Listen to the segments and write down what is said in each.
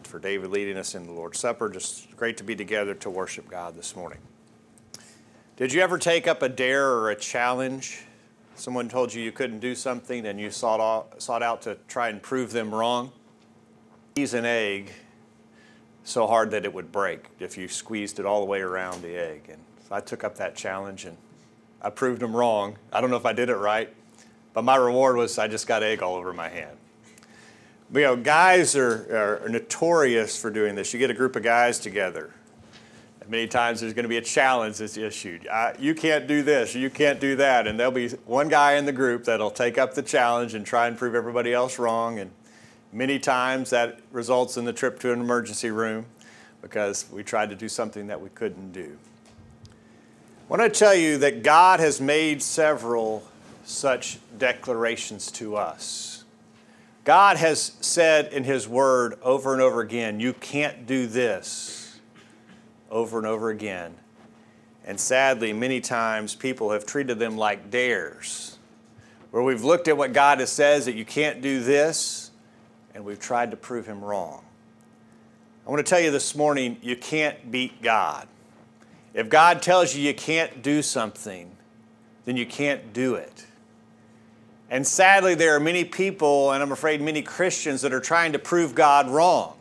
and for David leading us in the Lord's Supper. Just great to be together to worship God this morning. Did you ever take up a dare or a challenge? Someone told you you couldn't do something and you sought out, sought out to try and prove them wrong? Squeeze an egg so hard that it would break if you squeezed it all the way around the egg. And so I took up that challenge and I proved them wrong. I don't know if I did it right, but my reward was I just got egg all over my hand. You know, guys are, are notorious for doing this. You get a group of guys together. Many times there's going to be a challenge that's issued. Uh, you can't do this, you can't do that. And there'll be one guy in the group that'll take up the challenge and try and prove everybody else wrong. And many times that results in the trip to an emergency room because we tried to do something that we couldn't do. I want to tell you that God has made several such declarations to us. God has said in His Word over and over again, You can't do this, over and over again. And sadly, many times people have treated them like dares, where we've looked at what God has says that you can't do this, and we've tried to prove Him wrong. I want to tell you this morning, you can't beat God. If God tells you you can't do something, then you can't do it. And sadly, there are many people, and I'm afraid many Christians, that are trying to prove God wrong.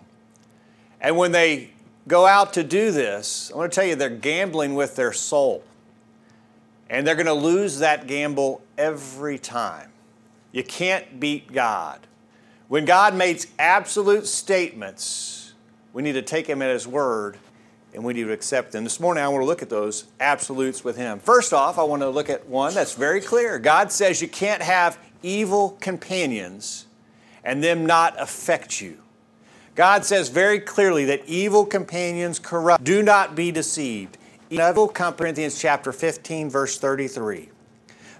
And when they go out to do this, I want to tell you they're gambling with their soul. And they're going to lose that gamble every time. You can't beat God. When God makes absolute statements, we need to take Him at His word and we need to accept them. This morning, I want to look at those absolutes with Him. First off, I want to look at one that's very clear. God says you can't have evil companions and them not affect you. God says very clearly that evil companions corrupt. Do not be deceived. Evil Corinthians chapter 15, verse 33.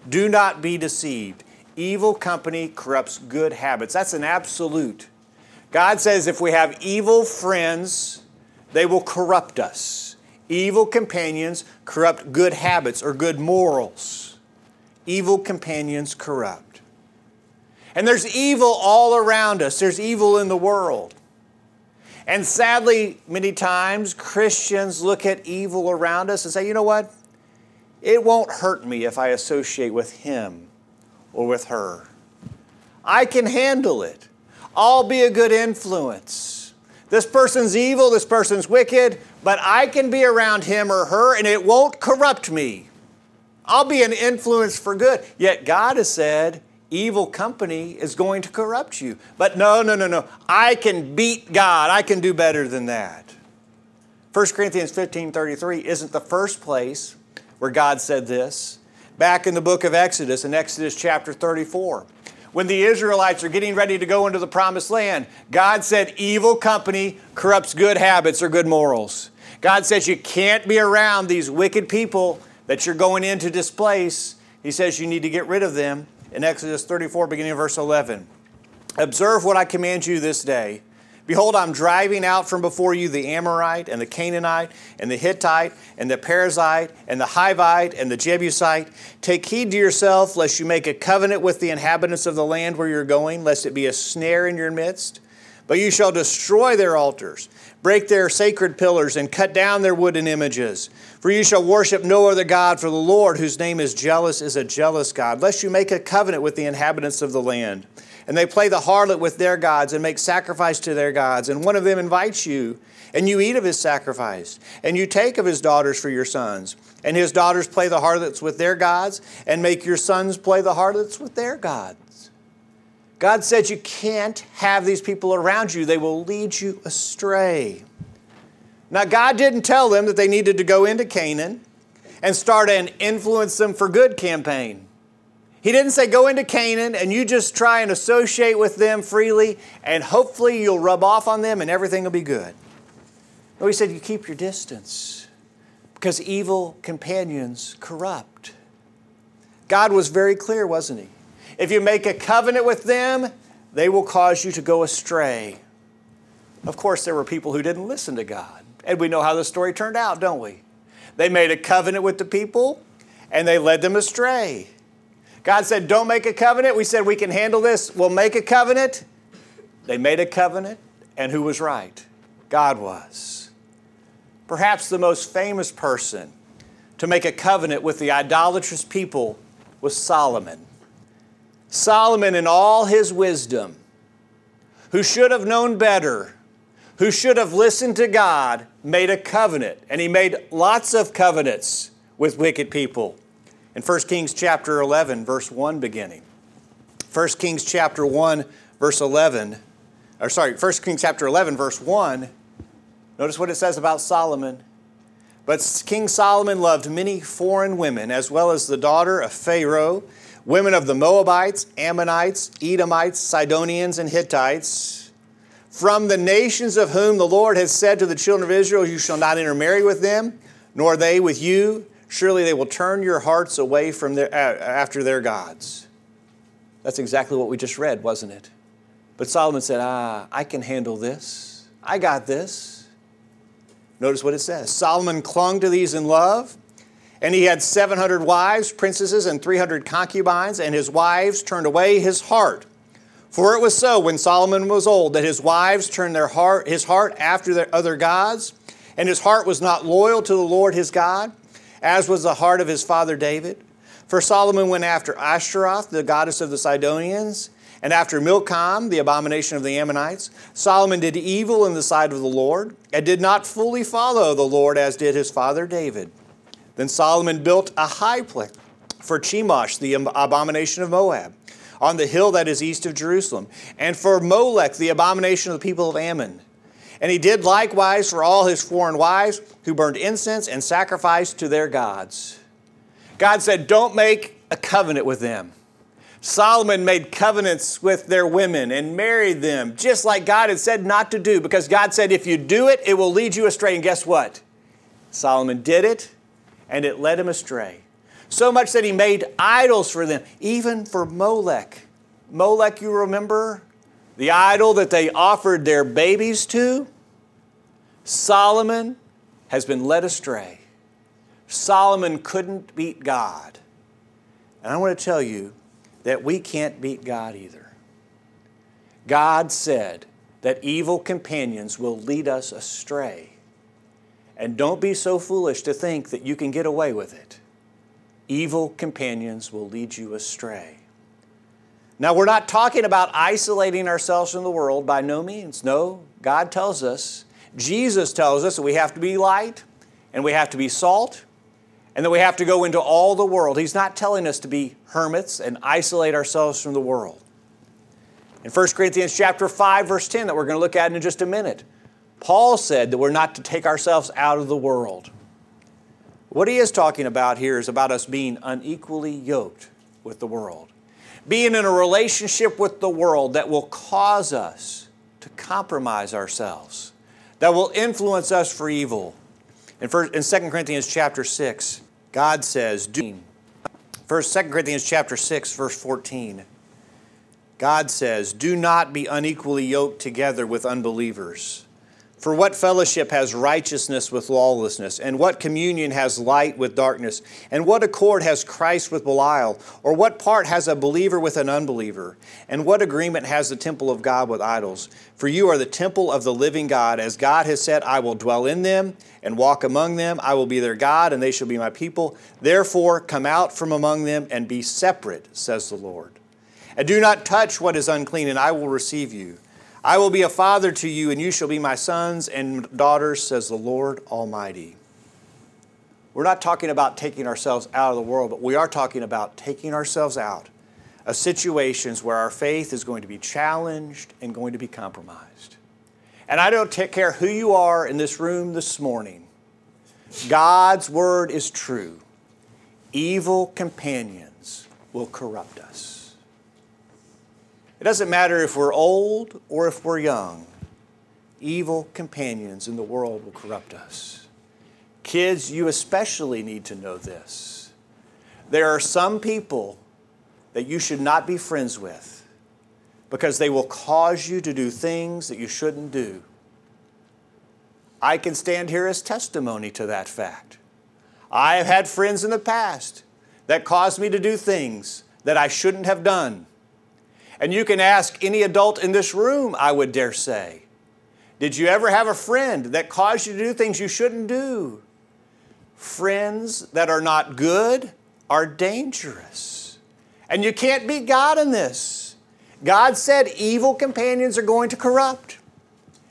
Do not be deceived. Evil company corrupts good habits. That's an absolute. God says if we have evil friends, they will corrupt us. Evil companions corrupt good habits or good morals. Evil companions corrupt. And there's evil all around us, there's evil in the world. And sadly, many times Christians look at evil around us and say, you know what? It won't hurt me if I associate with him or with her. I can handle it. I'll be a good influence. This person's evil, this person's wicked, but I can be around him or her and it won't corrupt me. I'll be an influence for good. Yet God has said, evil company is going to corrupt you. But no, no, no, no. I can beat God. I can do better than that. 1 Corinthians 15 33 isn't the first place where God said this. Back in the book of Exodus, in Exodus chapter 34 when the Israelites are getting ready to go into the promised land, God said evil company corrupts good habits or good morals. God says you can't be around these wicked people that you're going in to displace. He says you need to get rid of them in Exodus 34, beginning of verse 11. Observe what I command you this day Behold, I'm driving out from before you the Amorite and the Canaanite and the Hittite and the Perizzite and the Hivite and the Jebusite. Take heed to yourself, lest you make a covenant with the inhabitants of the land where you're going, lest it be a snare in your midst. But you shall destroy their altars, break their sacred pillars, and cut down their wooden images. For you shall worship no other God, for the Lord, whose name is jealous, is a jealous God, lest you make a covenant with the inhabitants of the land and they play the harlot with their gods and make sacrifice to their gods. And one of them invites you, and you eat of his sacrifice, and you take of his daughters for your sons. And his daughters play the harlots with their gods, and make your sons play the harlots with their gods. God said you can't have these people around you, they will lead you astray. Now, God didn't tell them that they needed to go into Canaan and start an influence them for good campaign. He didn't say go into Canaan and you just try and associate with them freely and hopefully you'll rub off on them and everything will be good. No, he said you keep your distance because evil companions corrupt. God was very clear, wasn't he? If you make a covenant with them, they will cause you to go astray. Of course, there were people who didn't listen to God. And we know how the story turned out, don't we? They made a covenant with the people and they led them astray. God said, Don't make a covenant. We said, We can handle this. We'll make a covenant. They made a covenant, and who was right? God was. Perhaps the most famous person to make a covenant with the idolatrous people was Solomon. Solomon, in all his wisdom, who should have known better, who should have listened to God, made a covenant. And he made lots of covenants with wicked people. In 1 Kings chapter 11, verse 1 beginning. 1 Kings chapter 1, verse 11, or sorry, 1 Kings chapter 11, verse 1, notice what it says about Solomon. But King Solomon loved many foreign women, as well as the daughter of Pharaoh, women of the Moabites, Ammonites, Edomites, Sidonians, and Hittites, from the nations of whom the Lord has said to the children of Israel, You shall not intermarry with them, nor they with you. Surely they will turn your hearts away from their, after their gods. That's exactly what we just read, wasn't it? But Solomon said, Ah, I can handle this. I got this. Notice what it says Solomon clung to these in love, and he had 700 wives, princesses, and 300 concubines, and his wives turned away his heart. For it was so when Solomon was old that his wives turned their heart, his heart after their other gods, and his heart was not loyal to the Lord his God, as was the heart of his father David. For Solomon went after Ashtoreth, the goddess of the Sidonians, and after Milcom, the abomination of the Ammonites. Solomon did evil in the sight of the Lord, and did not fully follow the Lord as did his father David. Then Solomon built a high place for Chemosh, the abomination of Moab, on the hill that is east of Jerusalem, and for Molech, the abomination of the people of Ammon. And he did likewise for all his foreign wives who burned incense and sacrificed to their gods. God said, Don't make a covenant with them. Solomon made covenants with their women and married them, just like God had said not to do, because God said, If you do it, it will lead you astray. And guess what? Solomon did it, and it led him astray. So much that he made idols for them, even for Molech. Molech, you remember? The idol that they offered their babies to? Solomon has been led astray. Solomon couldn't beat God. And I want to tell you that we can't beat God either. God said that evil companions will lead us astray. And don't be so foolish to think that you can get away with it. Evil companions will lead you astray. Now, we're not talking about isolating ourselves from the world by no means. No, God tells us, Jesus tells us that we have to be light and we have to be salt and that we have to go into all the world. He's not telling us to be hermits and isolate ourselves from the world. In 1 Corinthians chapter 5 verse 10 that we're going to look at in just a minute, Paul said that we're not to take ourselves out of the world. What he is talking about here is about us being unequally yoked with the world. Being in a relationship with the world that will cause us to compromise ourselves, that will influence us for evil. In, first, in 2 Corinthians chapter 6, God says, do, First, 2 Corinthians chapter 6, verse 14. God says, Do not be unequally yoked together with unbelievers. For what fellowship has righteousness with lawlessness? And what communion has light with darkness? And what accord has Christ with Belial? Or what part has a believer with an unbeliever? And what agreement has the temple of God with idols? For you are the temple of the living God. As God has said, I will dwell in them and walk among them. I will be their God, and they shall be my people. Therefore, come out from among them and be separate, says the Lord. And do not touch what is unclean, and I will receive you. I will be a father to you, and you shall be my sons and daughters, says the Lord Almighty. We're not talking about taking ourselves out of the world, but we are talking about taking ourselves out of situations where our faith is going to be challenged and going to be compromised. And I don't take care who you are in this room this morning. God's word is true. Evil companions will corrupt us. It doesn't matter if we're old or if we're young, evil companions in the world will corrupt us. Kids, you especially need to know this. There are some people that you should not be friends with because they will cause you to do things that you shouldn't do. I can stand here as testimony to that fact. I have had friends in the past that caused me to do things that I shouldn't have done. And you can ask any adult in this room, I would dare say. Did you ever have a friend that caused you to do things you shouldn't do? Friends that are not good are dangerous. And you can't beat God in this. God said evil companions are going to corrupt.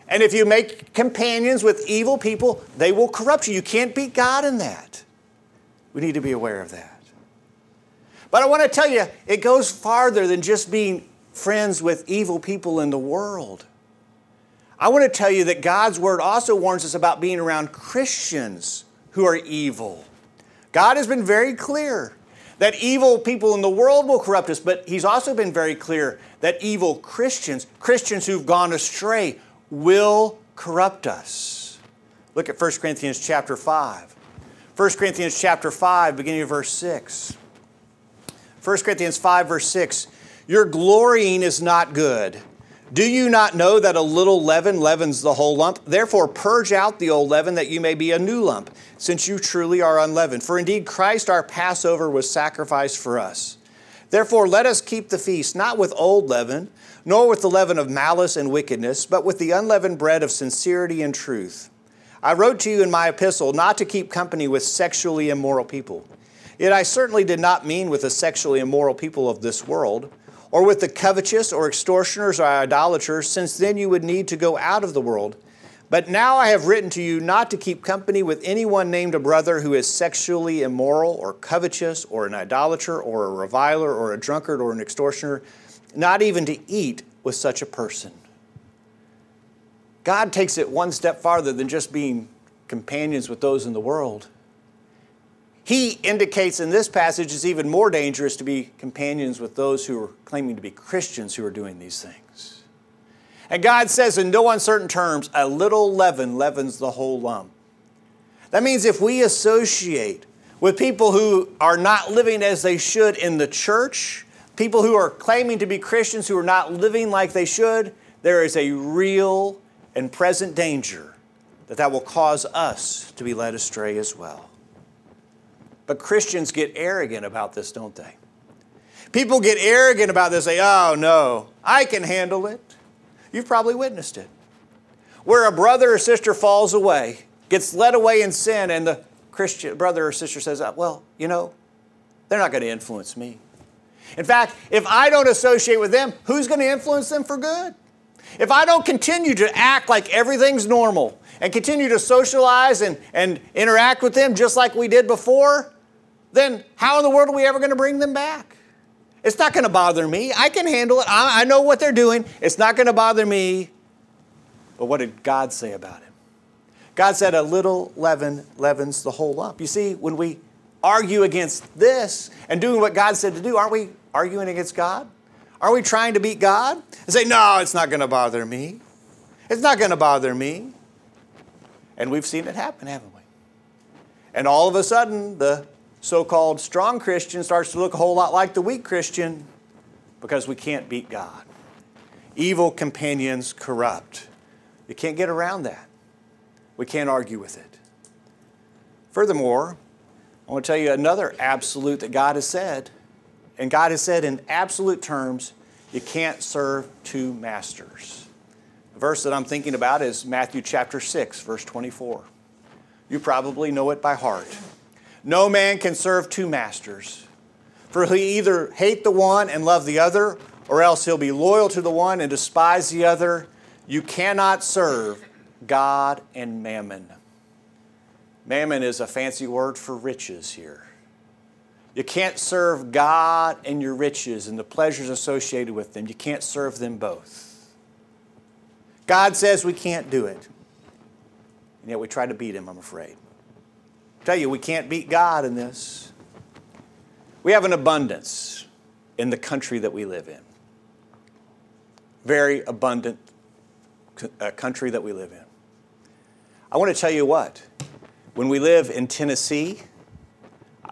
And if you make companions with evil people, they will corrupt you. You can't beat God in that. We need to be aware of that. But I want to tell you, it goes farther than just being friends with evil people in the world. I want to tell you that God's word also warns us about being around Christians who are evil. God has been very clear that evil people in the world will corrupt us, but He's also been very clear that evil Christians, Christians who've gone astray, will corrupt us. Look at 1 Corinthians chapter 5. 1 Corinthians chapter 5, beginning of verse 6. 1 Corinthians 5, verse 6. Your glorying is not good. Do you not know that a little leaven leavens the whole lump? Therefore, purge out the old leaven that you may be a new lump, since you truly are unleavened. For indeed, Christ our Passover was sacrificed for us. Therefore, let us keep the feast, not with old leaven, nor with the leaven of malice and wickedness, but with the unleavened bread of sincerity and truth. I wrote to you in my epistle not to keep company with sexually immoral people. Yet I certainly did not mean with the sexually immoral people of this world or with the covetous or extortioners or idolaters, since then you would need to go out of the world. But now I have written to you not to keep company with anyone named a brother who is sexually immoral or covetous or an idolater or a reviler or a drunkard or an extortioner, not even to eat with such a person. God takes it one step farther than just being companions with those in the world he indicates in this passage it's even more dangerous to be companions with those who are claiming to be Christians who are doing these things. And God says in no uncertain terms, a little leaven leavens the whole lump. That means if we associate with people who are not living as they should in the church, people who are claiming to be Christians who are not living like they should, there is a real and present danger that that will cause us to be led astray as well. But Christians get arrogant about this, don't they? People get arrogant about this, say, oh no, I can handle it. You've probably witnessed it. Where a brother or sister falls away, gets led away in sin, and the Christian brother or sister says, uh, well, you know, they're not going to influence me. In fact, if I don't associate with them, who's going to influence them for good? If I don't continue to act like everything's normal and continue to socialize and, and interact with them just like we did before, then how in the world are we ever going to bring them back? It's not going to bother me. I can handle it. I, I know what they're doing. It's not going to bother me. But what did God say about it? God said, A little leaven leavens the whole lump. You see, when we argue against this and doing what God said to do, aren't we arguing against God? Are we trying to beat God? And say, No, it's not going to bother me. It's not going to bother me. And we've seen it happen, haven't we? And all of a sudden, the so called strong Christian starts to look a whole lot like the weak Christian because we can't beat God. Evil companions corrupt. You can't get around that. We can't argue with it. Furthermore, I want to tell you another absolute that God has said. And God has said in absolute terms, you can't serve two masters. The verse that I'm thinking about is Matthew chapter 6, verse 24. You probably know it by heart. No man can serve two masters, for he'll either hate the one and love the other, or else he'll be loyal to the one and despise the other. You cannot serve God and mammon. Mammon is a fancy word for riches here. You can't serve God and your riches and the pleasures associated with them. You can't serve them both. God says we can't do it. And yet we try to beat him, I'm afraid tell you, we can't beat God in this. We have an abundance in the country that we live in. Very abundant uh, country that we live in. I want to tell you what, when we live in Tennessee,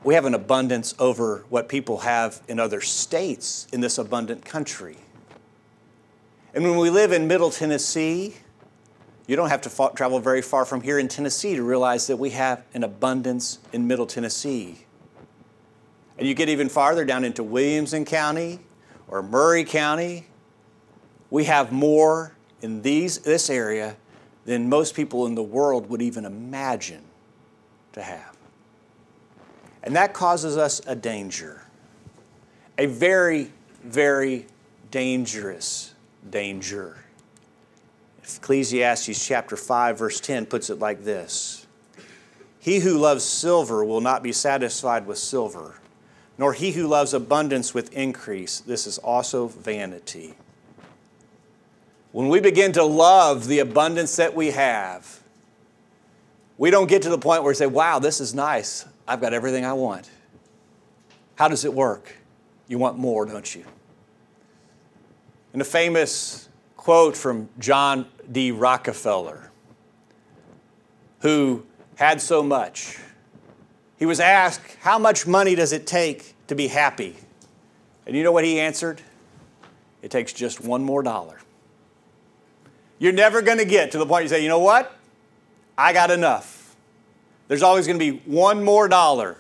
we have an abundance over what people have in other states in this abundant country. And when we live in Middle Tennessee, you don't have to fa- travel very far from here in Tennessee to realize that we have an abundance in Middle Tennessee. And you get even farther down into Williamson County or Maury County, we have more in these, this area than most people in the world would even imagine to have. And that causes us a danger, a very, very dangerous danger. Ecclesiastes chapter 5, verse 10 puts it like this He who loves silver will not be satisfied with silver, nor he who loves abundance with increase. This is also vanity. When we begin to love the abundance that we have, we don't get to the point where we say, wow, this is nice. I've got everything I want. How does it work? You want more, don't you? In a famous quote from John D. Rockefeller, who had so much. He was asked, How much money does it take to be happy? And you know what he answered? It takes just one more dollar. You're never going to get to the point you say, You know what? I got enough. There's always going to be one more dollar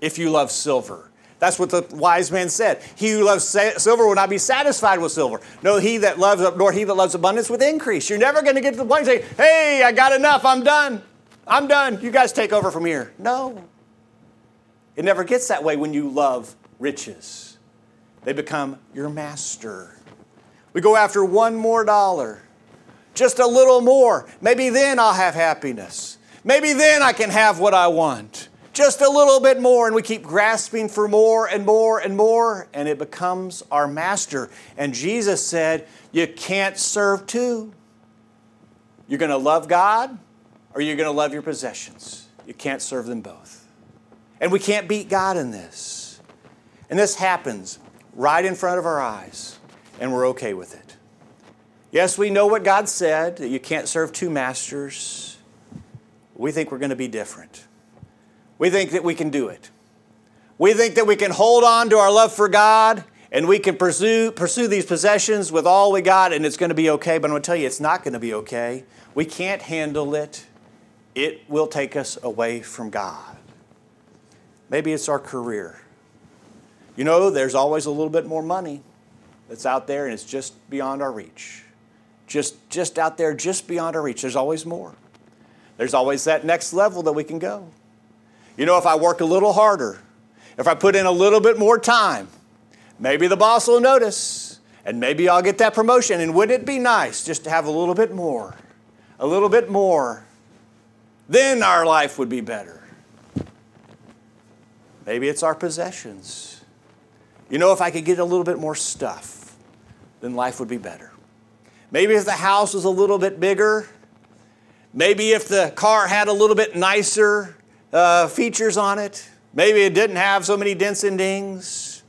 if you love silver. That's what the wise man said. He who loves silver will not be satisfied with silver. No, he that loves nor he that loves abundance with increase. You're never going to get to the point and say, "Hey, I got enough. I'm done. I'm done. You guys take over from here." No. It never gets that way when you love riches. They become your master. We go after one more dollar. Just a little more. Maybe then I'll have happiness. Maybe then I can have what I want just a little bit more, and we keep grasping for more and more and more, and it becomes our master. And Jesus said, You can't serve two. You're going to love God or you're going to love your possessions. You can't serve them both. And we can't beat God in this. And this happens right in front of our eyes, and we're okay with it. Yes, we know what God said, that you can't serve two masters. We think we're going to be different. We think that we can do it. We think that we can hold on to our love for God and we can pursue, pursue these possessions with all we got and it's going to be okay. But I'm going to tell you, it's not going to be okay. We can't handle it. It will take us away from God. Maybe it's our career. You know, there's always a little bit more money that's out there and it's just beyond our reach. Just, just out there, just beyond our reach. There's always more. There's always that next level that we can go. You know, if I work a little harder, if I put in a little bit more time, maybe the boss will notice and maybe I'll get that promotion. And wouldn't it be nice just to have a little bit more? A little bit more. Then our life would be better. Maybe it's our possessions. You know, if I could get a little bit more stuff, then life would be better. Maybe if the house was a little bit bigger, maybe if the car had a little bit nicer uh, features on it. Maybe it didn't have so many dents and dings.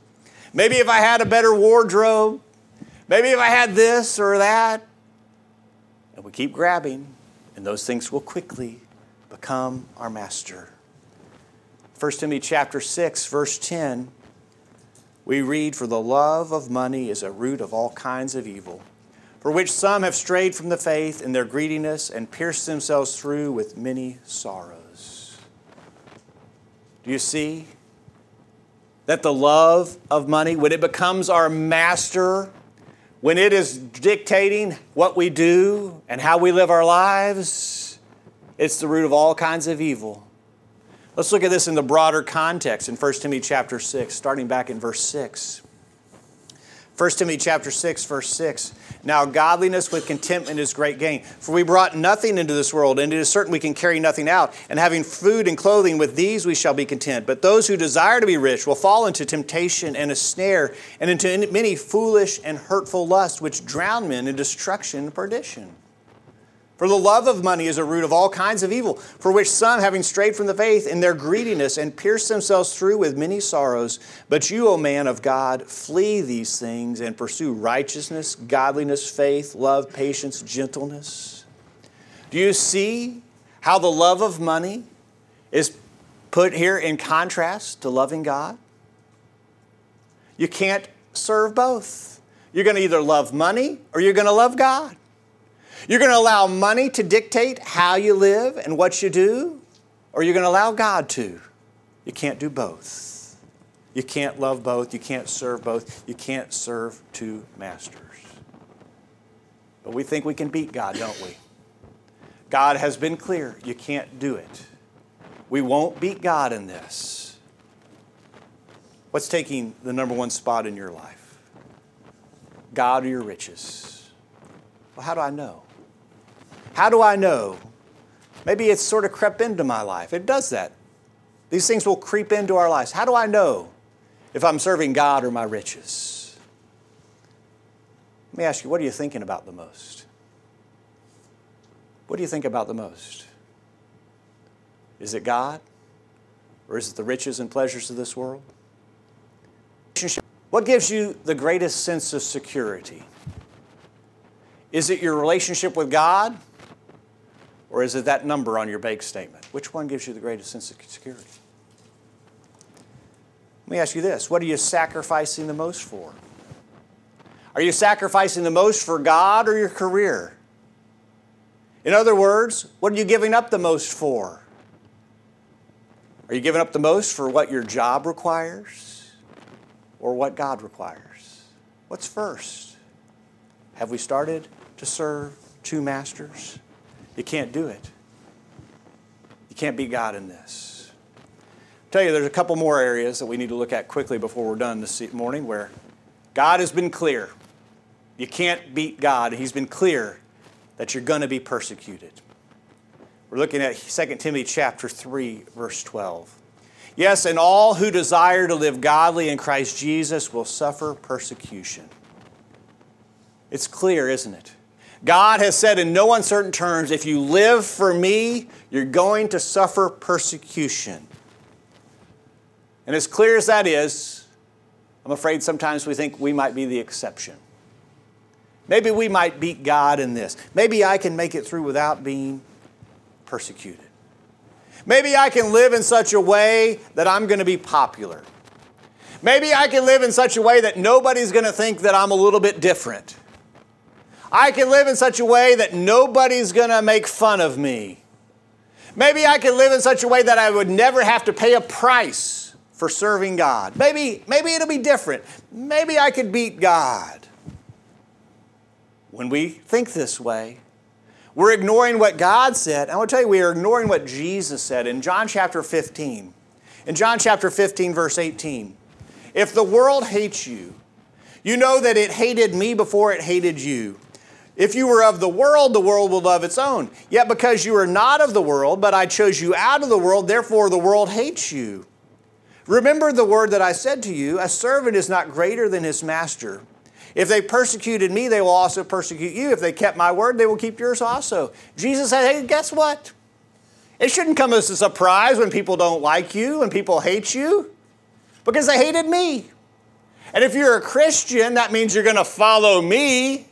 Maybe if I had a better wardrobe. Maybe if I had this or that. And we keep grabbing, and those things will quickly become our master. 1 Timothy chapter 6, verse 10, we read, For the love of money is a root of all kinds of evil, for which some have strayed from the faith in their greediness and pierced themselves through with many sorrows. Do you see? That the love of money, when it becomes our master, when it is dictating what we do and how we live our lives, it's the root of all kinds of evil. Let's look at this in the broader context in 1 Timothy chapter 6, starting back in verse 6. 1 Timothy chapter 6, verse 6. Now, godliness with contentment is great gain. For we brought nothing into this world, and it is certain we can carry nothing out. And having food and clothing, with these we shall be content. But those who desire to be rich will fall into temptation and a snare, and into many foolish and hurtful lusts, which drown men in destruction and perdition. For the love of money is a root of all kinds of evil, for which some, having strayed from the faith in their greediness, and pierced themselves through with many sorrows. But you, O man of God, flee these things and pursue righteousness, godliness, faith, love, patience, gentleness. Do you see how the love of money is put here in contrast to loving God? You can't serve both. You're going to either love money or you're going to love God. You're going to allow money to dictate how you live and what you do, or you're going to allow God to. You can't do both. You can't love both. You can't serve both. You can't serve two masters. But we think we can beat God, don't we? God has been clear. You can't do it. We won't beat God in this. What's taking the number one spot in your life? God or your riches? Well, how do I know? How do I know? Maybe it's sort of crept into my life. It does that. These things will creep into our lives. How do I know if I'm serving God or my riches? Let me ask you, what are you thinking about the most? What do you think about the most? Is it God? Or is it the riches and pleasures of this world? What gives you the greatest sense of security? Is it your relationship with God? Or is it that number on your bank statement? Which one gives you the greatest sense of security? Let me ask you this what are you sacrificing the most for? Are you sacrificing the most for God or your career? In other words, what are you giving up the most for? Are you giving up the most for what your job requires or what God requires? What's first? Have we started to serve two masters? You can't do it. You can't be God in this. I'll tell you, there's a couple more areas that we need to look at quickly before we're done this morning where God has been clear. You can't beat God. He's been clear that you're going to be persecuted. We're looking at 2 Timothy chapter 3 verse 12. Yes, and all who desire to live godly in Christ Jesus will suffer persecution. It's clear, isn't it? God has said in no uncertain terms if you live for me, you're going to suffer persecution. And as clear as that is, I'm afraid sometimes we think we might be the exception. Maybe we might beat God in this. Maybe I can make it through without being persecuted. Maybe I can live in such a way that I'm going to be popular. Maybe I can live in such a way that nobody's going to think that I'm a little bit different. I can live in such a way that nobody's going to make fun of me. Maybe I can live in such a way that I would never have to pay a price for serving God. Maybe, maybe it'll be different. Maybe I could beat God. When we think this way, we're ignoring what God said. I want to tell you, we are ignoring what Jesus said in John chapter 15. In John chapter 15, verse 18, if the world hates you, you know that it hated me before it hated you. If you were of the world, the world will love its own. Yet because you are not of the world, but I chose you out of the world, therefore the world hates you. Remember the word that I said to you a servant is not greater than his master. If they persecuted me, they will also persecute you. If they kept my word, they will keep yours also. Jesus said, hey, guess what? It shouldn't come as a surprise when people don't like you and people hate you because they hated me. And if you're a Christian, that means you're going to follow me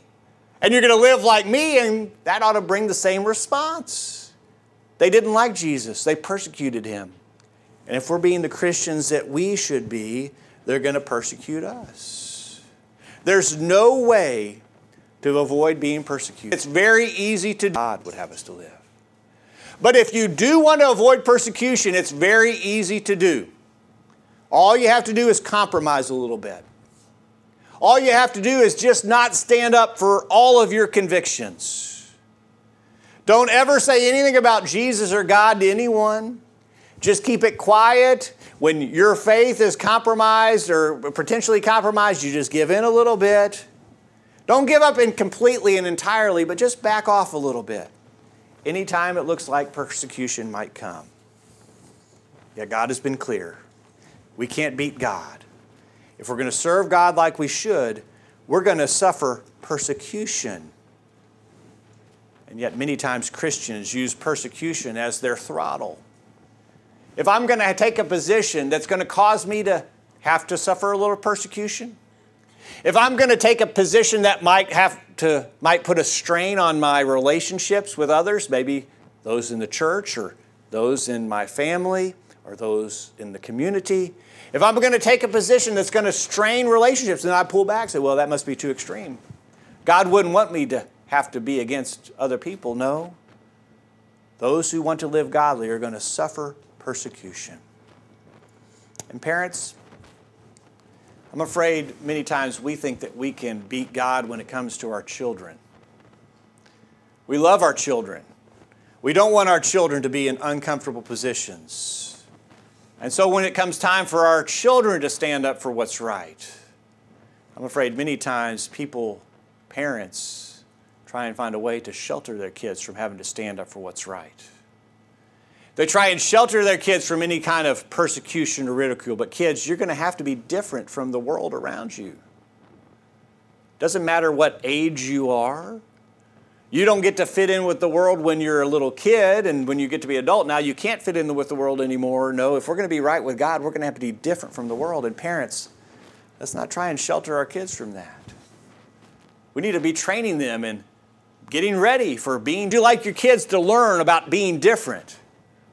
and you're going to live like me, and that ought to bring the same response. They didn't like Jesus, they persecuted him. And if we're being the Christians that we should be, they're going to persecute us. There's no way to avoid being persecuted. It's very easy to God would have us to live. But if you do want to avoid persecution, it's very easy to do. All you have to do is compromise a little bit. All you have to do is just not stand up for all of your convictions. Don't ever say anything about Jesus or God to anyone. Just keep it quiet. When your faith is compromised or potentially compromised, you just give in a little bit. Don't give up in completely and entirely, but just back off a little bit. Anytime it looks like persecution might come. Yet God has been clear. We can't beat God. If we're going to serve God like we should, we're going to suffer persecution. And yet, many times Christians use persecution as their throttle. If I'm going to take a position that's going to cause me to have to suffer a little persecution, if I'm going to take a position that might have to might put a strain on my relationships with others, maybe those in the church or those in my family or those in the community, if I'm going to take a position that's going to strain relationships, then I pull back and say, well, that must be too extreme. God wouldn't want me to have to be against other people. No. Those who want to live godly are going to suffer persecution. And parents, I'm afraid many times we think that we can beat God when it comes to our children. We love our children. We don't want our children to be in uncomfortable positions. And so when it comes time for our children to stand up for what's right, I'm afraid many times people, parents, try and find a way to shelter their kids from having to stand up for what's right. They try and shelter their kids from any kind of persecution or ridicule. But kids, you're going to have to be different from the world around you. Doesn't matter what age you are. You don't get to fit in with the world when you're a little kid and when you get to be adult. Now you can't fit in with the world anymore. No, if we're going to be right with God, we're going to have to be different from the world. And parents, let's not try and shelter our kids from that. We need to be training them and getting ready for being. Do you like your kids to learn about being different?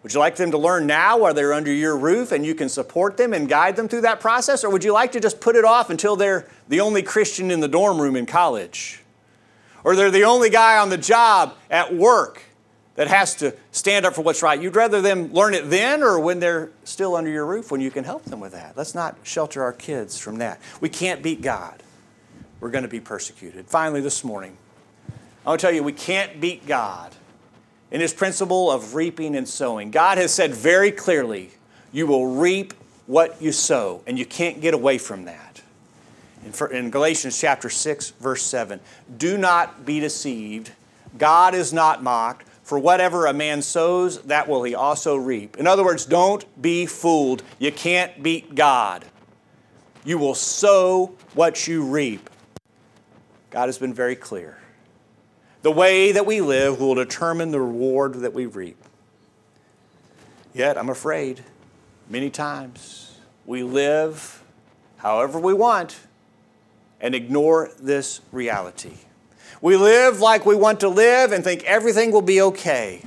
Would you like them to learn now while they're under your roof and you can support them and guide them through that process? Or would you like to just put it off until they're the only Christian in the dorm room in college? Or they're the only guy on the job at work that has to stand up for what's right? You'd rather them learn it then or when they're still under your roof when you can help them with that? Let's not shelter our kids from that. We can't beat God, we're going to be persecuted. Finally, this morning, I want to tell you, we can't beat God in his principle of reaping and sowing. God has said very clearly, you will reap what you sow, and you can't get away from that. In, Galatians chapter 6, verse 7, do not be deceived. God is not mocked, for whatever a man sows, that will he also reap. In other words, don't be fooled. You can't beat God. You will sow what you reap. God has been very clear. The way that we live will determine the reward that we reap. Yet, I'm afraid, many times we live however we want and ignore this reality. We live like we want to live and think everything will be okay,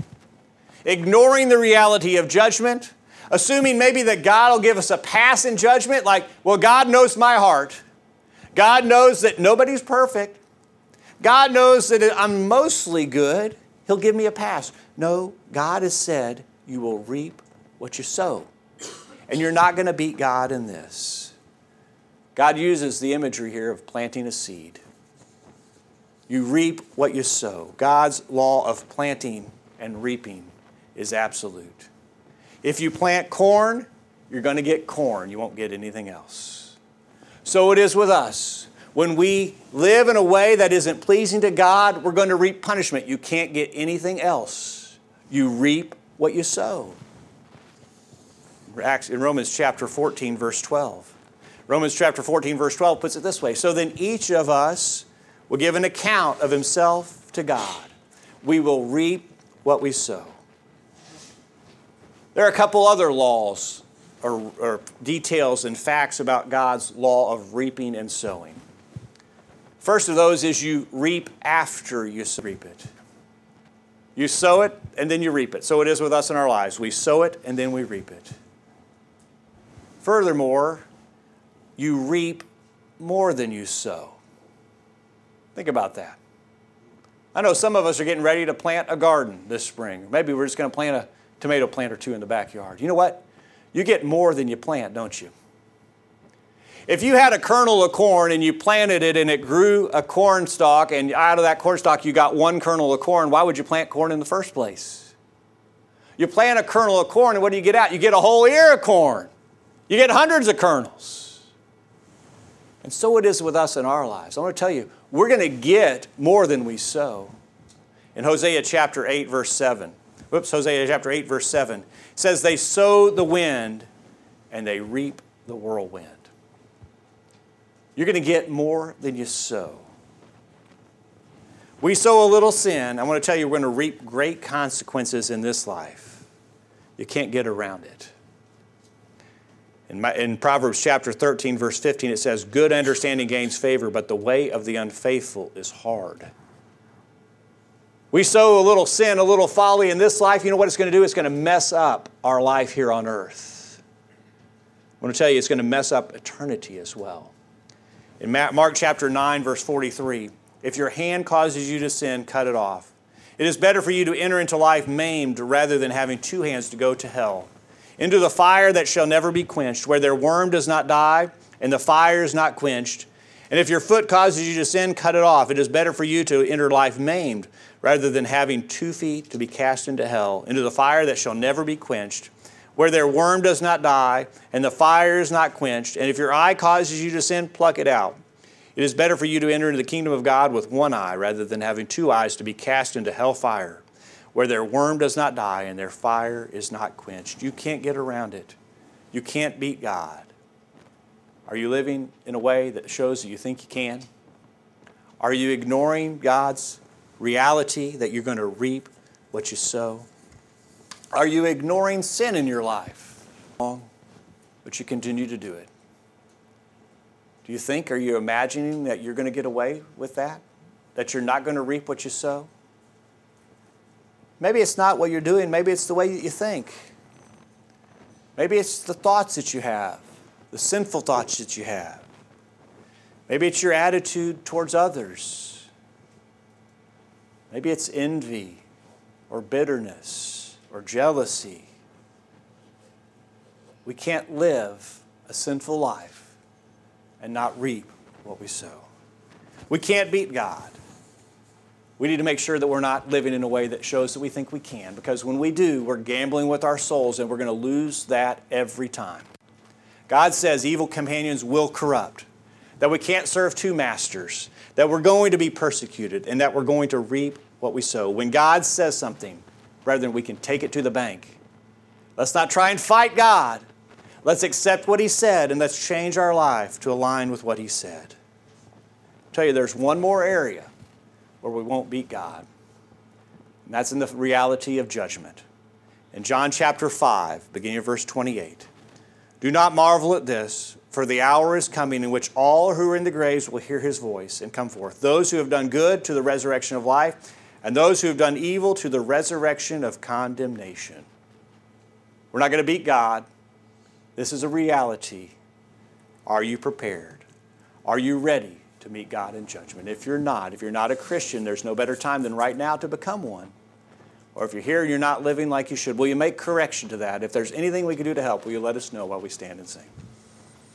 ignoring the reality of judgment, assuming maybe that God will give us a pass in judgment, like, well, God knows my heart. God knows that nobody's perfect. God knows that I'm mostly good. He'll give me a pass. No, God has said you will reap what you sow. And you're not going to beat God in this. God uses the imagery here of planting a seed. You reap what you sow. God's law of planting and reaping is absolute. If you plant corn, you're going to get corn. You won't get anything else. So it is with us. When we live in a way that isn't pleasing to God, we're going to reap punishment. You can't get anything else. You reap what you sow. In Romans chapter 14, verse 12. Romans chapter 14, verse 12 puts it this way So then each of us will give an account of himself to God. We will reap what we sow. There are a couple other laws or, or details and facts about God's law of reaping and sowing. First of those is you reap after you reap it. You sow it and then you reap it. So it is with us in our lives. We sow it and then we reap it. Furthermore, you reap more than you sow. Think about that. I know some of us are getting ready to plant a garden this spring. Maybe we're just going to plant a tomato plant or two in the backyard. You know what? You get more than you plant, don't you? If you had a kernel of corn and you planted it and it grew a corn stalk, and out of that corn stalk you got one kernel of corn, why would you plant corn in the first place? You plant a kernel of corn, and what do you get out? You get a whole ear of corn. You get hundreds of kernels. And so it is with us in our lives. I want to tell you, we're going to get more than we sow. In Hosea chapter 8, verse 7, whoops, Hosea chapter 8, verse 7, says, They sow the wind and they reap the whirlwind. You're going to get more than you sow. We sow a little sin. I want to tell you, we're going to reap great consequences in this life. You can't get around it. In, my, in, Proverbs chapter 13, verse 15, it says, Good understanding gains favor, but the way of the unfaithful is hard. We sow a little sin, a little folly in this life. You know what it's going to do? It's going to mess up our life here on earth. I want to tell you, it's going to mess up eternity as well. In Mark chapter 9, verse 43, if your hand causes you to sin, cut it off. It is better for you to enter into life maimed rather than having two hands to go to hell, into the fire that shall never be quenched, where their worm does not die and the fire is not quenched. And if your foot causes you to sin, cut it off. It is better for you to enter life maimed rather than having two feet to be cast into hell, into the fire that shall never be quenched, where their worm does not die, and the fire is not quenched. And if your eye causes you to sin, pluck it out. It is better for you to enter into the kingdom of God with one eye rather than having two eyes to be cast into hell fire, where their worm does not die and their fire is not quenched. You can't get around it. You can't beat God. Are you living in a way that shows that you think you can? Are you ignoring God's reality that you're going to reap what you sow? Are you ignoring sin in your life? But you continue to do it. Do you think, are you imagining that you're going to get away with that? That you're not going to reap what you sow? Maybe it's not what you're doing, maybe it's the way that you think. Maybe it's the thoughts that you have, the sinful thoughts that you have. Maybe it's your attitude towards others. Maybe it's envy or bitterness or jealousy. We can't live a sinful life and not reap what we sow. We can't beat God. We need to make sure that we're not living in a way that shows that we think we can, because when we do, we're gambling with our souls and we're going to lose that every time. God says evil companions will corrupt, that we can't serve two masters, that we're going to be persecuted, and that we're going to reap what we sow. When God says something, rather than we can take it to the bank, let's not try and fight God. Let's accept what He said and let's change our life to align with what He said. I'll tell you, there's one more area where we won't beat God. And that's in the reality of judgment. In John chapter 5, beginning of verse 28, do not marvel at this, for the hour is coming in which all who are in the graves will hear his voice and come forth. Those who have done good to the resurrection of life, and those who have done evil to the resurrection of condemnation. We're not going to beat God. This is a reality. Are you prepared? Are you ready to meet God in judgment? If you're not, if you're not a Christian, there's no better time than right now to become one. Or if you're here and you're not living like you should, will you make correction to that? If there's anything we can do to help, will you let us know while we stand and sing?